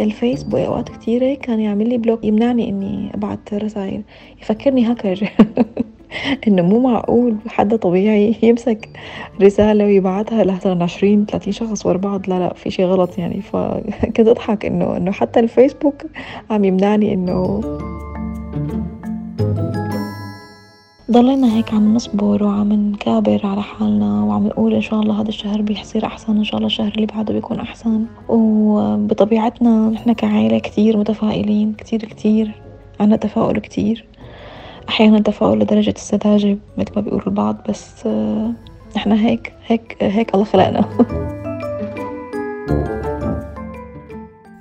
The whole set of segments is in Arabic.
الفيس بأوقات كتيرة كان يعمل لي block يمنعني إني أبعت رسائل. يفكرني هاكر. إنه مو معقول حدا طبيعي يمسك رسالة ويبعتها لمثلا عشرين ثلاثين شخص ورا بعض. لا لا في شي غلط يعني. فكنت أضحك إنه إنه حتى الفيسبوك عم يمنعني إنه ضلينا هيك عم نصبر وعم نكابر على حالنا وعم نقول إن شاء الله هذا الشهر بيصير أحسن إن شاء الله الشهر اللي بعده بيكون أحسن. وبطبيعتنا نحن كعائلة كتير متفائلين كتير كتير عنا تفاؤل كتير. أحيانا تفاؤل لدرجة السذاجة مثل ما بيقولوا البعض بس نحن هيك هيك هيك الله خلقنا.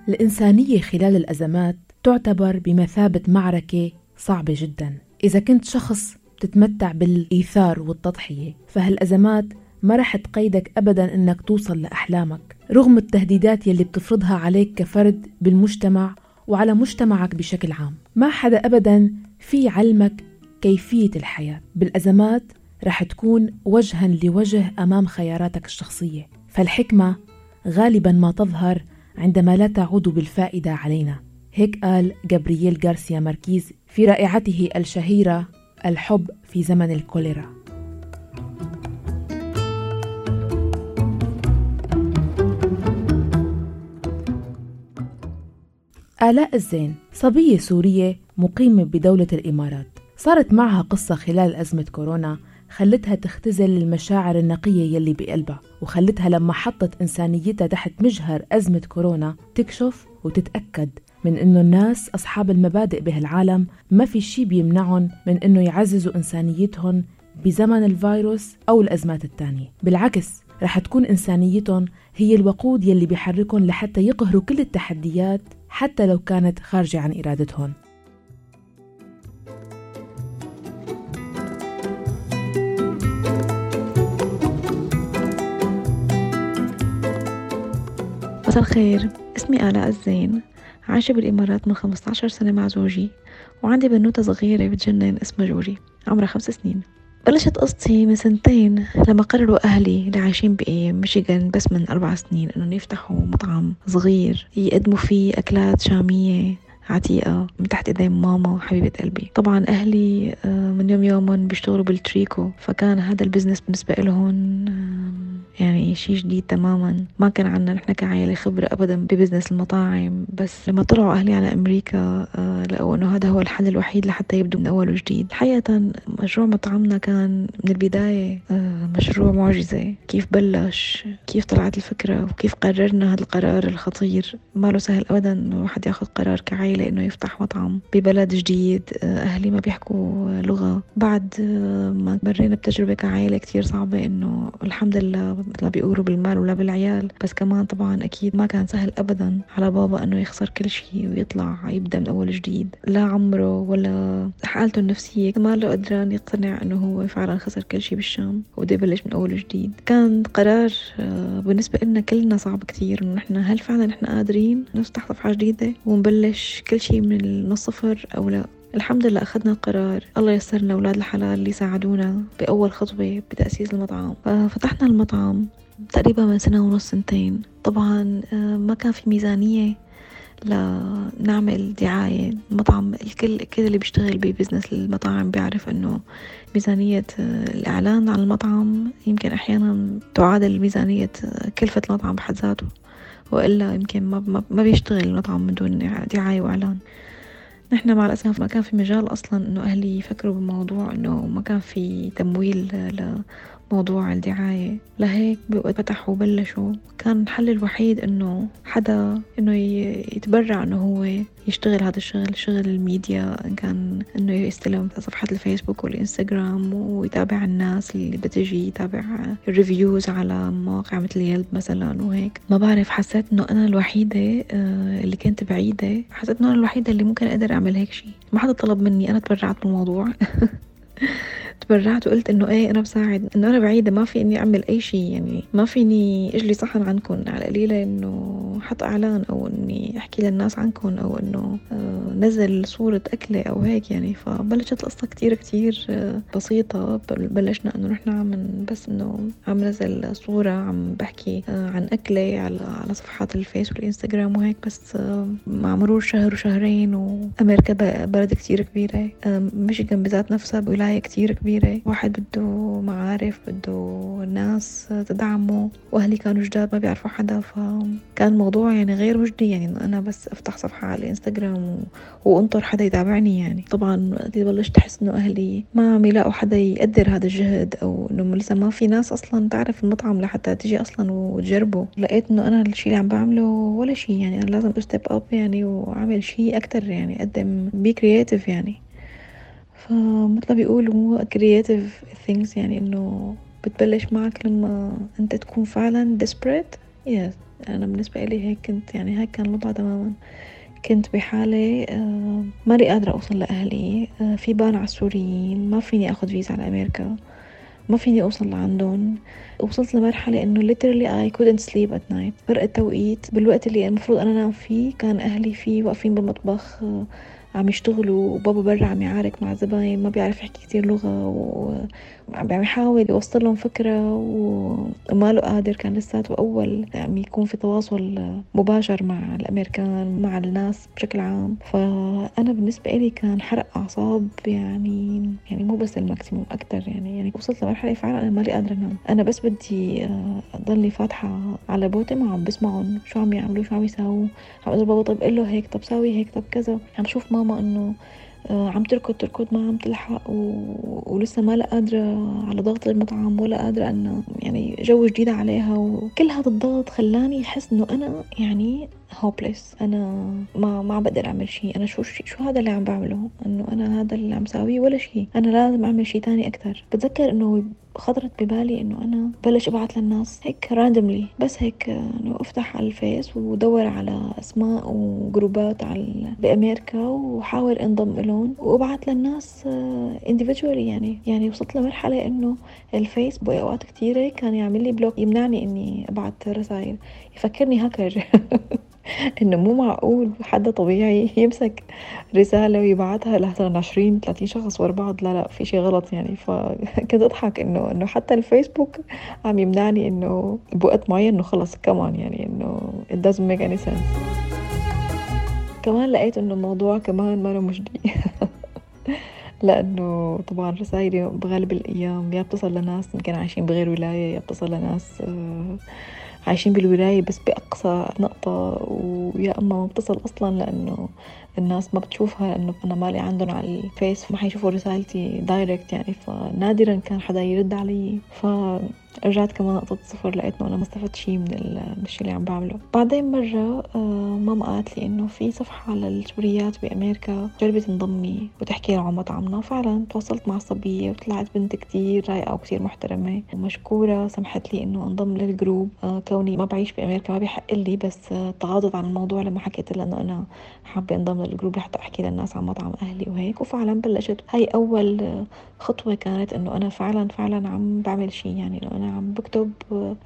الإنسانية خلال الأزمات تعتبر بمثابة معركة صعبة جدا. إذا كنت شخص بتتمتع بالإيثار والتضحية فهالأزمات ما رح تقيدك أبدا إنك توصل لأحلامك؟ رغم التهديدات يلي بتفرضها عليك كفرد بالمجتمع وعلى مجتمعك بشكل عام ما حدا أبدا في علمك كيفية الحياة. بالأزمات رح تكون وجها لوجه أمام خياراتك الشخصية فالحكمة غالبا ما تظهر عندما لا تعود بالفائدة علينا. هيك قال جابرييل غارسيا ماركيز في رائعته الشهيرة الحب في زمن الكوليرا. آلاء الزين صبية سورية مقيمة بدولة الإمارات. صارت معها قصة خلال أزمة كورونا خلتها تختزل المشاعر النقية يلي بقلبها وخلتها لما حطت إنسانيتها تحت مجهر أزمة كورونا تكشف وتتأكد من إنه الناس أصحاب المبادئ بهالعالم ما في شي بيمنعهم من إنه يعززوا إنسانيتهم بزمن الفيروس أو الأزمات الثانية بالعكس رح تكون إنسانيتهم هي الوقود يلي بيحركهم لحتى يقهروا كل التحديات حتى لو كانت خارجة عن إرادتهم. مساء الخير. اسمي آلاء الزين. عايشة بالإمارات من 15 سنة مع زوجي وعندي بنوتة صغيرة بتجنن اسمها جوري عمرها خمس سنين. بلشت قصتي من سنتين لما قرروا أهلي اللي عايشين بميشيغان بس من أربع سنين إنهم يفتحوا مطعم صغير يقدموا فيه أكلات شامية عتيقة من تحت إيدين ماما حبيبة قلبي. طبعا أهلي آه، من يوم يوم بيشتغلوا بالتريكو فكان هذا ال business بالنسبة لهم يعني شيء جديد تماما. ما كان عنا نحن كعائلة خبرة أبدا ب business المطاعم بس لما طلعوا أهلي على أمريكا آه، لقوا أنه هذا هو الحل الوحيد لحتى يبدوا من أول وجديد. حقيقة مشروع مطعمنا كان من البداية آه، مشروع معجزة. كيف بلش؟ كيف طلعت الفكرة؟ وكيف قررنا هذا القرار الخطير؟ ما له سهل أبدا أنه واحد ياخذ قرار كعائلة أنه يفتح مطعم ببلد جديد. آه، أهلي ما بيحكوا لغة. بعد ما مرينا بتجربة كعائلة كتير صعبة أنه الحمد لله مثل ما بيقولوا بالمال ولا بالعيال. بس كمان طبعا أكيد ما كان سهل أبدا على بابا أنه يخسر كل شيء ويطلع يبدأ من أول جديد. لا عمره ولا حالته النفسية ما له قدران يقتنع أنه هو فعلا خسر كل شيء بالشام وبده يبلش من أول جديد. كان قرار آه، بالنسبة لنا كلنا صعب كثير إنه نحن هل فعلا نحن قادرين نفتح صفحة جديدة ونبلش كل شيء من الصفر أو لا؟ الحمد لله أخذنا القرار. الله يسرنا أولاد الحلال اللي ساعدونا بأول خطوة بتأسيس المطعم. ففتحنا المطعم تقريبا من سنة ونص سنتين. طبعا آه، ما كان في ميزانية لنعمل دعاية. المطعم الكل كل اللي بيشتغل ببزنس المطاعم بيعرف إنه ميزانية آه، الإعلان عن المطعم يمكن أحيانا تعادل ميزانية آه، كلفة المطعم بحد ذاته. وإلا يمكن ما, ما بيشتغل المطعم من دون دعاية وإعلان. نحن مع الأسف ما كان في مجال أصلا إنه أهلي يفكروا بالموضوع إنه ما كان في تمويل موضوع الدعاية. لهيك فتحوا وبلشوا كان الحل الوحيد إنه حدا إنه يتبرع إنه هو يشتغل هذا الشغل. شغل الميديا إن كان إنه يستلم صفحة الفيسبوك والإنستغرام ويتابع الناس اللي بتجي يتابع الريفيوز على مواقع مثل يلب مثلا وهيك. ما بعرف حسيت إنه أنا الوحيدة آه، اللي كنت بعيدة. حسيت إنه أنا الوحيدة اللي ممكن أقدر أعمل هيك شيء. ما حدا طلب مني أنا تبرعت بالموضوع. تبرعت وقلت إنه إيه أنا بساعد إنه أنا بعيدة ما في اني أعمل أي شيء يعني ما فيني أجلي صحن عنكم على القليلة إنه حط إعلان أو إني أحكي للناس عنكم أو إنه آه، نزل صورة أكلة أو هيك يعني. فبلشت القصة كتير كتير آه، بسيطة. بلشنا إنه نحن عم بس إنه عم نزل صورة عم بحكي عن أكلة على على صفحات الفيس والإنستغرام وهيك. بس مع مرور شهر وشهرين وأمريكا بلد كتير كبيرة. ميشيغان بذات نفسها ولاية كتير كبيرة. واحد بده معارف بده ناس تدعمه. وأهلي كانوا جداد ما بيعرفوا حدا. فكان الموضوع يعني غير مجدي يعني إنه أنا بس أفتح صفحة على الإنستغرام وأنطر حدا يتابعني يعني. طبعا وقت بلشت أحس إنه أهلي ما عم يلاقوا حدا يقدر هذا الجهد أو إنه لسه ما في ناس أصلا تعرف المطعم لحتى تجي أصلا وتجربه. لقيت إنه أنا الشيء اللي عم بعمله ولا شيء يعني أنا لازم أ step up يعني وأعمل شيء أكتر يعني أقدم be creative يعني. فمثل بيقولوا creative things يعني إنه بتبلش معك لما أنت تكون فعلا desperate yes. أنا بالنسبة إلي هيك كنت يعني هيك كان الوضع تماما. كنت بحالة آه، ماني قادرة أوصل لأهلي آه، في ban على السوريين ما فيني أخذ فيزا على أمريكا ما فيني أوصل لعندهم. وصلت لمرحلة إنه literally I couldn't sleep at night. فرق التوقيت بالوقت اللي المفروض أنا نام فيه كان أهلي فيه واقفين بالمطبخ آه، عم يشتغلوا وبابا برا عم يعارك مع زباين ما بيعرف يحكي كتير لغة وعم يحاول يوصل لهم فكرة وما له قادر كان لساته أول عم يكون في تواصل مباشر مع الأمريكان مع الناس بشكل عام. فأنا بالنسبة إلي كان حرق أعصاب يعني يعني مو بس ال maximum أكتر يعني يعني وصلت لمرحلة فعلا أنا مالي قادرة أنام. أنا بس بدي أضلني فاتحة على بوتي ما عم بسمعهم شو عم يعملوا شو عم يساووا. عم أقول بابا طيب قل له هيك طب ساوي هيك طب كذا. عم شوف ماما إنه آه، عم تركض تركض ما عم تلحق و... ولسه ما لا قادرة على ضغط المطعم ولا قادرة أن يعني جو جديد عليها وكل هذا الضغط خلاني أحس إنه أنا يعني hopeless أنا ما ما بقدر أعمل شيء أنا شو شو هذا اللي عم بعمله؟ إنه أنا هذا اللي عم ساويه ولا شيء أنا لازم أعمل شيء تاني أكثر بتذكر إنه خطرت ببالي إنه أنا بلش أبعث للناس هيك randomly بس هيك إنه أفتح على الفيس ودور على أسماء وجروبات على بأمريكا وحاول أنضم لهم وابعث للناس individually يعني. يعني وصلت لمرحلة إنه الفيس باوقات كثيره كان يعمل لي block يمنعني إني ابعث رسائل. يفكرني هاكر إنه مو معقول حدا طبيعي يمسك رسالة ويبعتها لمثلا عشرين ثلاثين شخص ورا بعض. لا لا في شي غلط يعني. فكنت أضحك إنه إنه حتى الفيسبوك عم يمنعني إنه بوقت معين إنه خلص. كمان يعني إنه it doesn't make any sense. كمان لقيت إنه الموضوع كمان ما مجدي لأنه طبعا رسايلي بغالب الأيام يا بتصل لناس يمكن عايشين بغير ولاية يا بتصل لناس آه، عايشين بالولاية بس بأقصى نقطة ويا أما ما بتصل أصلا لأنه الناس ما بتشوفها لأنه أنا مالي عندهم على الفيس ما حيشوفوا رسالتي direct يعني فنادرا كان حدا يرد علي. ف رجعت كمان نقطة صفر لقيت إنه أنا ما استفدت شي من الشي اللي عم بعمله. بعدين مرة آه، ماما قالت لي إنه في صفحة للسوريات بأمريكا جربي تنضمي وتحكي عن مطعمنا. فعلا تواصلت مع الصبية وطلعت بنت كتير رايقة وكتير محترمة ومشكورة. سمحت لي إنه أنضم لل group آه، كوني ما بعيش بأمريكا ما بيحق لي بس آه، تغاضت عن الموضوع لما حكيت لها إنه أنا حابة أنضم لل group لحتى أحكي للناس عن مطعم أهلي وهيك. وفعلا بلشت. هاي أول خطوة كانت إنه أنا فعلا فعلا عم بعمل شي يعني أنا عم بكتب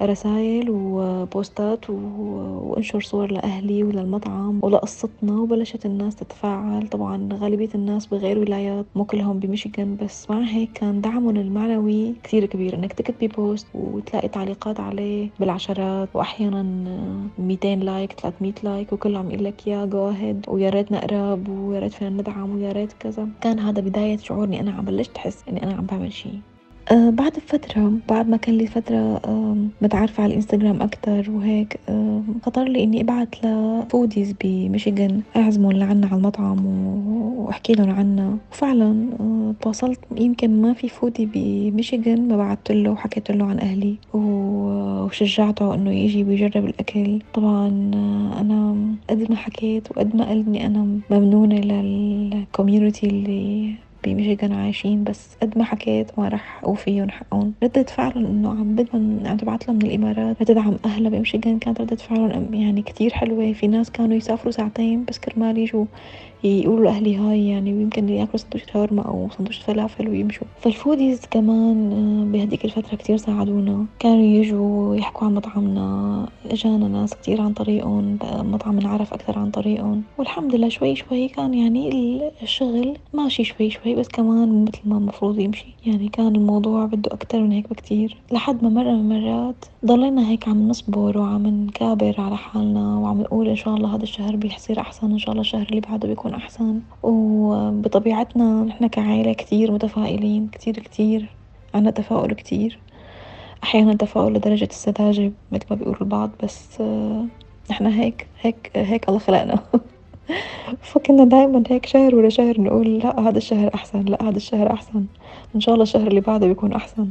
رسائل وبوستات وانشر صور لأهلي وللمطعم ولقصتنا وبلشت الناس تتفاعل. طبعا غالبية الناس بغير ولايات مو كلهم بميشيغان بس مع هيك كان دعمهم المعنوي كثير كبير. إنك تكتبي post وتلاقي تعليقات عليه بالعشرات واحيانا 200 like 300 like وكله عم يقول لك يا جو ويا ريت نقرب ويا ريت فينا ندعم ويا ريت كذا. كان هذا بداية شعور إني أنا عم بلشت أحس إني أنا عم بعمل شيء أه بعد فترة بعد ما كان لي فترة أه متعرفة على الإنستغرام أكتر وهيك أه خطر لي إني أبعت ل foodies بميشيغان أعزمهم لعنا على المطعم وأحكي لهم عنا. وفعلا أه تواصلت. يمكن ما في foodie بميشيغان ما بعثت له وحكيت له عن أهلي. وشجعته إنه يجي ويجرب الأكل. طبعا أه أنا قد ما حكيت وقد ما قلت إني أنا ممنونة لل community اللي بميشيغان عايشين بس قد ما حكيت ما رح أوفيهم حقهم ردة فعلهم إنه عم بدهم عم تبعت لهم من الإمارات. لتدعم أهلها بميشيغان كانت ردة فعلهم يعني كتير حلوة. في ناس كانوا يسافروا ساعتين بس كرمال يجوا. يقولوا لأهلي هاي يعني ويمكن ياكلوا سندويشة شاورما أو سندويشة فلافل ويمشوا فال foodies كمان آه، بهديك الفترة كتير ساعدونا. كانوا يجوا يحكوا عن مطعمنا. اجانا ناس كتير عن طريقهم مطعمنا انعرف أكثر عن طريقهم. والحمد لله شوي شوي كان يعني الشغل ماشي شوي شوي بس كمان مثل ما المفروض يمشي. يعني كان الموضوع بده أكتر من هيك بكتير. لحد ما مرة من المرات ضلينا هيك عم نصبر وعم نكابر على حالنا وعم نقول إن شاء الله هذا الشهر بيصير أحسن إن شاء الله الشهر اللي بعده بيكون أحسن. وبطبيعتنا نحن كعائلة كتير متفائلين كتير كتير عنا تفاؤل كتير. أحيانا تفاؤل لدرجة السذاجة مثل ما بيقولوا البعض بس نحن هيك هيك هيك الله خلقنا. فكنا دايما هيك شهر ورا شهر نقول لا هذا الشهر أحسن لا هذا الشهر أحسن. إن شاء الله الشهر اللي بعده بيكون أحسن.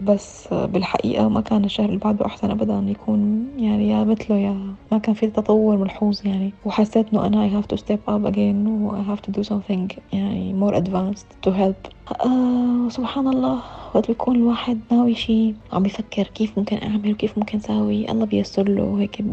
بس بالحقيقة ما كان الشهر اللي بعده أحسن أبدا يكون يعني يا مثله يا ما كان في تطور ملحوظ يعني. وحسيت إنه أنا I have to step up again و I have to do something يعني more advanced to help آه سبحان الله. وقت بيكون الواحد ناوي شي عم بفكر كيف ممكن أعمل وكيف ممكن ساوي الله بيسر له هيك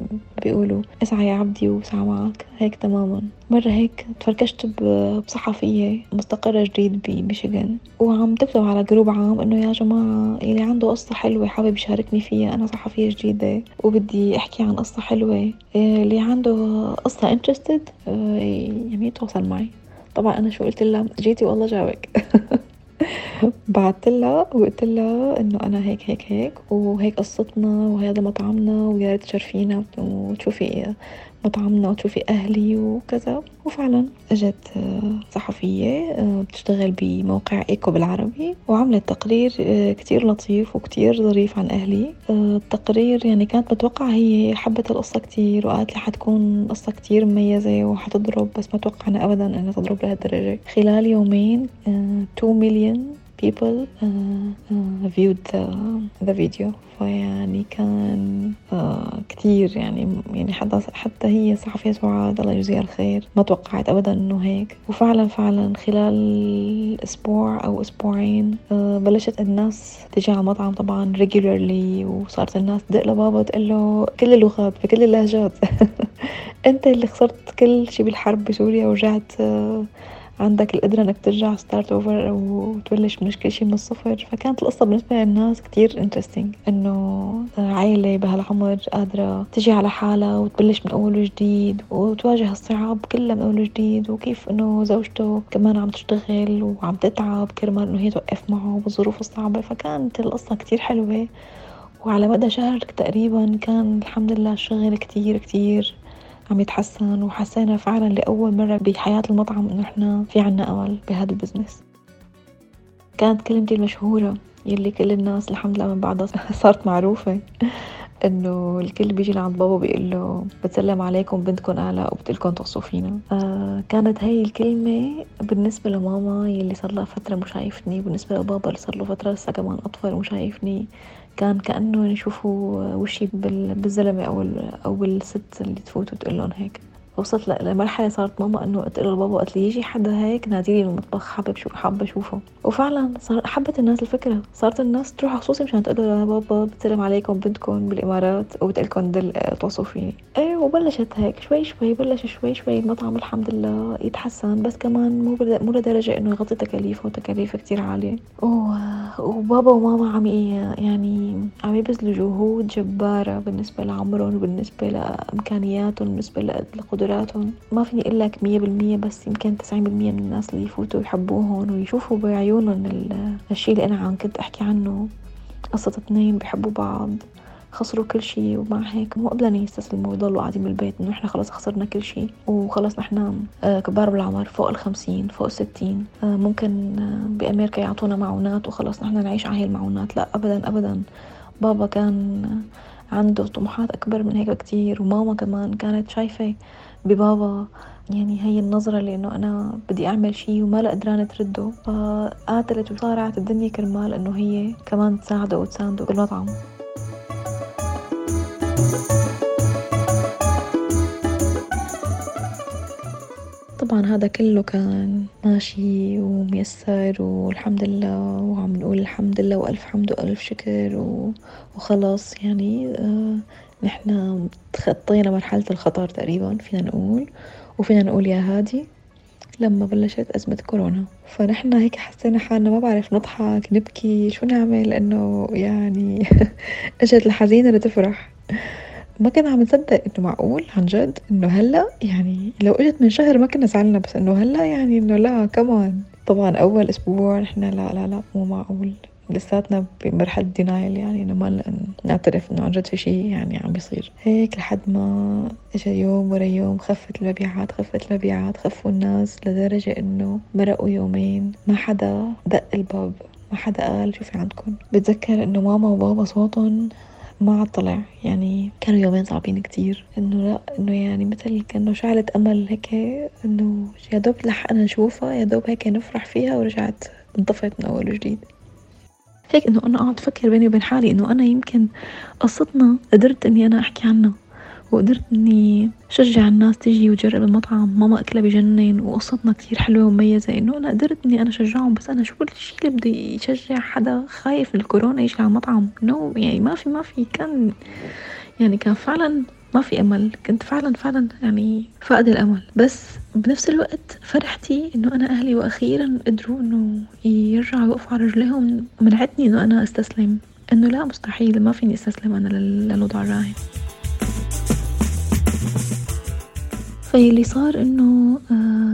بيقولوا اسعى يا عبدي وسعى معك. هيك تماما. مرة هيك تفركشت بصحفية مستقرة جديد بميشيغان وعم تكتب على group عام إنه يا جماعة اللي عنده قصة حلوة حابب يشاركني فيها. أنا صحفية جديدة وبدي أحكي عن قصة حلوة. اللي عنده قصة interested يعني يتواصل معي. طبعا أنا شو قلت لها؟ جيتي والله جاوك. بعثت لها وقلت لها إنه أنا هيك هيك هيك وهيك قصتنا وهذا مطعمنا ويا ريت تشرفينا وتشوفي مطعمنا وتشوفي أهلي وكذا. وفعلا أجت آه، صحفية آه، بتشتغل بموقع إيكو بالعربي وعملت تقرير آه، كتير لطيف وكتير ظريف عن أهلي. التقرير يعني كانت متوقعة هي حبت القصة كتير وقالت لي حتكون قصة كتير مميزة وحتضرب بس ما توقعنا أبدا أنها تضرب لهالدرجة. خلال يومين 2 مليون people uh, uh, viewed the, the video. فيعني كان uh, كتير يعني يعني حتى حتى هي صحفية سعاد الله يجزيها الخير ما توقعت أبدا إنه هيك. وفعلا فعلا خلال أسبوع أو أسبوعين uh, بلشت الناس تجي على المطعم طبعا regularly وصارت الناس تدق لبابا تقول له كل اللغات بكل اللهجات. أنت اللي خسرت كل شي بالحرب بسوريا ورجعت uh, عندك القدرة إنك ترجع start over وتبلش من كل شيء من الصفر. فكانت القصة بالنسبة للناس كتير interesting إنه عائلة بهالعمر قادرة تجي على حالها وتبلش من أول وجديد وتواجه الصعاب كلها من أول وجديد وكيف إنه زوجته كمان عم تشتغل وعم تتعب كرمال إنه هي توقف معه بالظروف الصعبة. فكانت القصة كتير حلوة وعلى مدى شهر تقريبا كان الحمد لله الشغل كتير كتير عم يتحسن وحسينا فعلا لأول مرة بحياة المطعم إنه إحنا في عنا أمل بهذا البزنس. كانت كلمتي المشهورة يلي كل الناس الحمد لله من بعدها صارت معروفة إنه الكل بيجي لعند بابا بيقول له بتسلم عليكم بنتكم اعلى وبتقلكم توصوا فينا. آه كانت هاي الكلمة بالنسبة لماما يلي صار لها فترة مش شايفتني بالنسبة لبابا اللي صار له فترة لسه كمان أطفال ومش شايفني. كان كأنه يشوفوا وشي بالزلمة أو أو بالست اللي تفوت وتقول لهم هيك. وصلت لمرحلة صارت ماما إنه قلت له لبابا قلت لي يجي حدا هيك ناديلي بالمطبخ حابب شو حابة أشوفه. وفعلا صار حبت الناس الفكرة. صارت الناس تروح خصوصي مشان تقول له بابا بتسلم عليكم بنتكم بالإمارات وبتقلكم دل توصوا فيني إيه وبلشت هيك. شوي شوي بلش شوي شوي المطعم الحمد لله يتحسن. بس كمان مو مو لدرجة إنه يغطي تكاليفه وتكاليف كتير عالية. وبابا وماما عم يعني عم يبذلوا جهود جبارة بالنسبة لعمرهم وبالنسبة لأمكانياتهم بالنسبة لقدراتهم. قدراتهم ما فيني أقول لك مية بالمية بس يمكن تسعين بالمية من الناس اللي يفوتوا يحبوهم ويشوفوا بعيونهم الشي اللي أنا عم كنت أحكي عنه. قصة اثنين بحبوا بعض خسروا كل شيء ومع هيك مو قبلنا يستسلموا ويضلوا قاعدين بالبيت. إنه إحنا خلص خسرنا كل شيء وخلص نحن آه، كبار بالعمر فوق الخمسين فوق الستين. آه، ممكن آه، بأمريكا يعطونا معونات وخلص نحن نعيش على هي المعونات. لا ابدا ابدا. بابا كان عنده طموحات أكبر من هيك بكتير وماما كمان كانت شايفة ببابا يعني هي النظرة اللي أنا بدي أعمل شي وما قدرانة ترده فقاتلت وصارعت الدنيا كرمال إنه هي كمان تساعده وتسانده بالمطعم طبعا هذا كله كان ماشي وميسر والحمد لله وعم نقول الحمد لله وألف حمد وألف شكر وخلاص يعني آه نحن تخطينا مرحلة الخطر تقريبا فينا نقول. وفينا نقول يا هادي لما بلشت أزمة كورونا. فنحن هيك حسينا حالنا ما بعرف نضحك نبكي شو نعمل؟ لأنه يعني إجت الحزينة لتفرح. ما كنا عم نصدق إنه معقول عن جد إنه هلأ يعني لو إجت من شهر ما كنا زعلنا بس إنه هلأ يعني إنه لا كمان طبعا أول أسبوع نحن لا لا لا مو معقول. لساتنا بمرحلة دينايل يعني إنه ما نعترف إنه عن جد في شيء يعني عم بيصير. هيك لحد ما اجى يوم ورا يوم خفت المبيعات خفت المبيعات خفوا الناس لدرجة إنه مرقوا يومين ما حدا دق الباب ما حدا قال شو في عندكم بتذكر إنه ماما وبابا صوتهم ما عاد طلع. يعني كانوا يومين صعبين كتير. إنه لا إنه يعني مثل كأنه شعلة أمل هيك إنه يا دوب لحقنا نشوفها يا دوب هيك نفرح فيها ورجعت انطفت من أول وجديد. هيك إنه أنا اقعد أفكر بيني وبين حالي إنه أنا يمكن قصتنا قدرت إني أنا أحكي عنها وقدرت إني شجع الناس تجي وتجرب المطعم ماما أكلها بجنن وقصتنا كتير حلوة ومميزة إنه أنا قدرت إني أنا اشجعهم بس أنا شو الشيء اللي بدي يشجع حدا خايف من الكورونا يجي على المطعم؟ نو no, يعني ما في ما في كان يعني كان فعلا ما في أمل. كنت فعلا فعلا يعني فاقد الأمل. بس بنفس الوقت فرحتي إنه أنا أهلي وأخيرا قدروا إنه يرجعوا يوقفوا على رجليهم. منعتني إنه أنا أستسلم. إنه لا مستحيل. ما فيني أستسلم أنا للوضع الراهن. فاللي صار إنه آه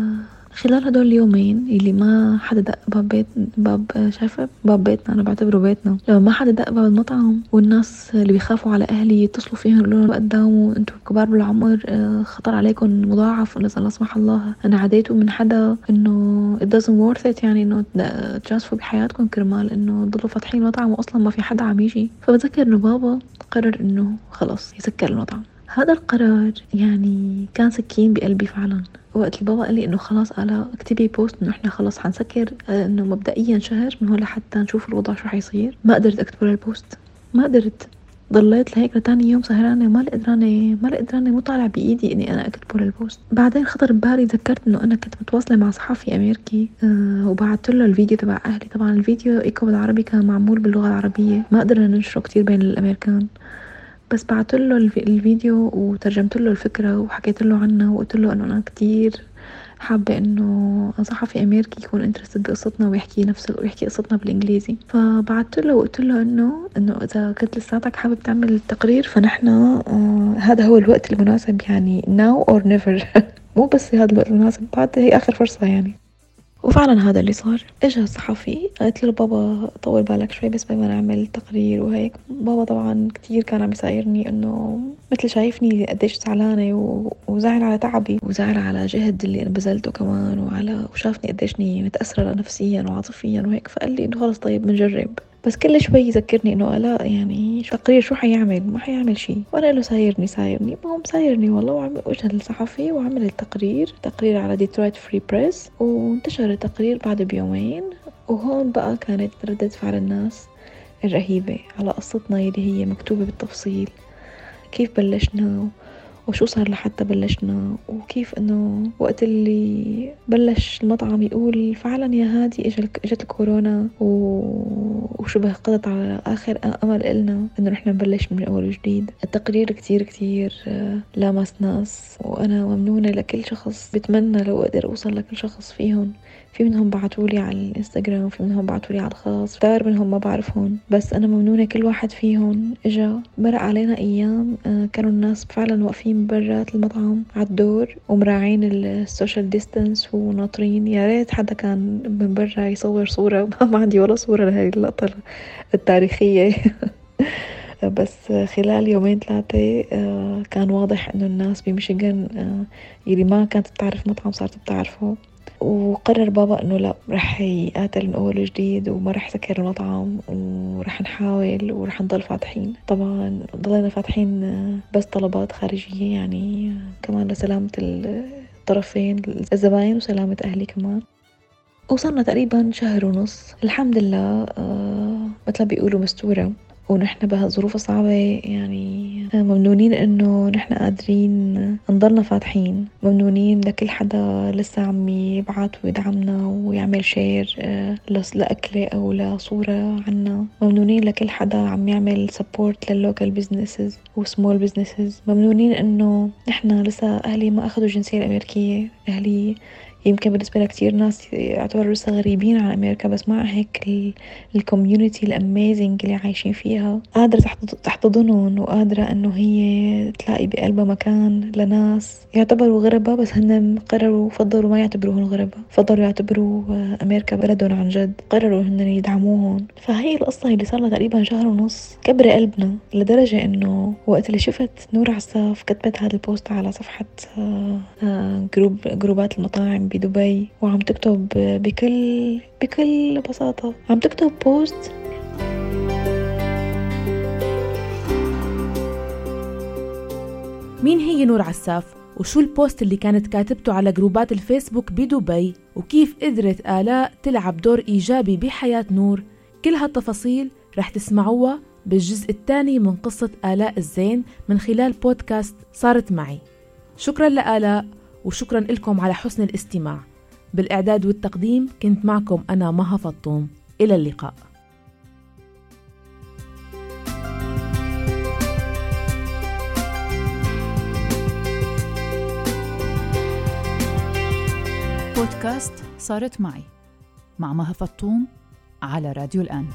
خلال هدول اليومين اللي ما حدا دق باب بيت باب شايفة؟ باب بيتنا أنا بعتبره بيتنا. لما ما حدا دق باب المطعم والناس اللي بيخافوا على أهلي يتصلوا فيهم يقولوا لهم قدامه أنتم كبار بالعمر آه، خطر عليكم مضاعف ولا لا سمح الله. أنا عديتوا من حدا إنه it doesn't worth it يعني إنه تجازفوا بحياتكم كرمال إنه تضلوا فاتحين مطعم وأصلا ما في حدا عم يجي. فبتذكر إنه بابا قرر إنه خلص يسكر المطعم. هذا القرار يعني كان سكين بقلبي فعلا. وقت البابا قال لي إنه خلاص أنا اكتبي post إنه إحنا خلاص حنسكر آه، إنه مبدئيا شهر من هون لحتى نشوف الوضع شو حيصير. ما قدرت أكتب ال post ما قدرت. ضليت لهيك لتاني يوم سهرانة وما قدرانة ما قدرانة مو طالع بإيدي إني أنا أكتبه لل post بعدين خطر ببالي تذكرت إنه أنا كنت متواصلة مع صحفي أمريكي أه وبعثت له الفيديو تبع أهلي. طبعا الفيديو إيكو بالعربي كان معمول باللغة العربية. ما قدرنا ننشره كتير بين الأمريكان. بس بعت له الفيديو وترجمت له الفكرة وحكيت له عنها وقلت له إنه أنا كتير حابة إنه صحفي أمريكي يكون انترستد بقصتنا ويحكي نفس ويحكي قصتنا بالإنجليزي. فبعثت له وقلت له انه إنه إذا كنت لساتك حابب تعمل تقرير فنحن آه هذا هو الوقت المناسب يعني now or never. مو بس هذا الوقت المناسب بعد هي آخر فرصة يعني. وفعلا هذا اللي صار. اجى صحفي قالت له بابا طول بالك شوي بس بدنا نعمل تقرير وهيك. بابا طبعا كتير كان عم يسايرني إنه مثل شايفني قديش زعلانة وزعل على تعبي وزعل على جهد اللي أنا بذلته كمان وعلى وشافني قديشني متأثرة نفسيا وعاطفيا وهيك. فقال لي إنه خلص طيب بنجرب. بس كل شوي يذكرني إنه لا يعني تقرير شو حيعمل؟ ما حيعمل شيء وأنا له سايرني سايرني ما هو مسايرني والله. وعمل وجه الصحفي وعمل التقرير تقرير على Detroit Free Press وانتشر التقرير بعد بيومين. وهون بقى كانت ردة فعل الناس الرهيبة على قصتنا يلي هي مكتوبة بالتفصيل. كيف بلشنا؟ وشو صار لحتى بلشنا؟ وكيف إنه وقت اللي بلش المطعم يقول فعلا يا هادي إجت الكورونا وشبه قضت على آخر امل إلنا إنه نحن نبلش من أول وجديد. التقرير كتير كتير آه، لامس ناس وأنا ممنونة لكل شخص بتمنى لو أقدر أوصل لكل شخص فيهم. في منهم بعتولي على الإنستغرام وفي منهم بعتولي على الخاص كتار منهم ما بعرفهم بس أنا ممنونة كل واحد فيهم إجا. مرق علينا أيام آه، كانوا الناس فعلا واقفين برات المطعم على الدور ومراعين ال social distance وناطرين. يا ريت حدا كان من برا يصور صورة. ما عندي ولا صورة لهي اللقطة التاريخية. بس خلال يومين ثلاثة آه، كان واضح إنه الناس بميشيغان آه، يلي ما كانت بتعرف مطعم صارت بتعرفه. وقرر بابا إنه لا رح يقاتل من اول وجديد وما رح يسكر المطعم ورح نحاول ورح نضل فاتحين. طبعا ضلينا فاتحين بس طلبات خارجية يعني كمان لسلامة الطرفين الزباين وسلامة أهلي كمان. وصلنا تقريبا شهر ونص. الحمد لله آه مثل بيقولوا مستورة. ونحن بهالظروف الصعبة يعني ممنونين إنه نحن قادرين نضلنا فاتحين. ممنونين لكل حدا لسه عم يبعث ويدعمنا ويعمل share آه، لأكلة أو لصورة عنا. ممنونين لكل حدا عم يعمل support لل local businesses و small businesses ممنونين إنه نحن لسه أهلي ما اخذوا الجنسية الأمريكية أهلي يمكن بالنسبة لكتير ناس يعتبروا لسه غريبين عن أمريكا بس مع هيك ال community ال amazing اللي عايشين فيها قادرة تحتضنهم وقادرة إنه هي تلاقي بقلبها مكان لناس يعتبروا غربة بس هن قرروا فضلوا ما يعتبروهم غربة فضلوا يعتبروا أمريكا بلدهم عن جد قرروا هن يدعموهم. فهي القصة اللي صار لها تقريبا شهر ونص كبر قلبنا لدرجة إنه وقت اللي شفت نور عساف كتبت هذا ال post على صفحة آه، آه، group جروبات المطاعم بدبي وعم تكتب بكل بكل بساطة. عم تكتب post مين هي نور عساف؟ وشو ال post اللي كانت كاتبته على جروبات الفيسبوك بدبي؟ وكيف قدرت آلاء تلعب دور إيجابي بحياة نور؟ كل هالتفاصيل رح تسمعوها بالجزء الثاني من قصة آلاء الزين من خلال بودكاست صارت معي. شكرا لآلاء. وشكرا لكم على حسن الاستماع. بالإعداد والتقديم كنت معكم أنا مها فطوم. إلى اللقاء. بودكاست صارت معي مع مها فطوم على راديو الآن.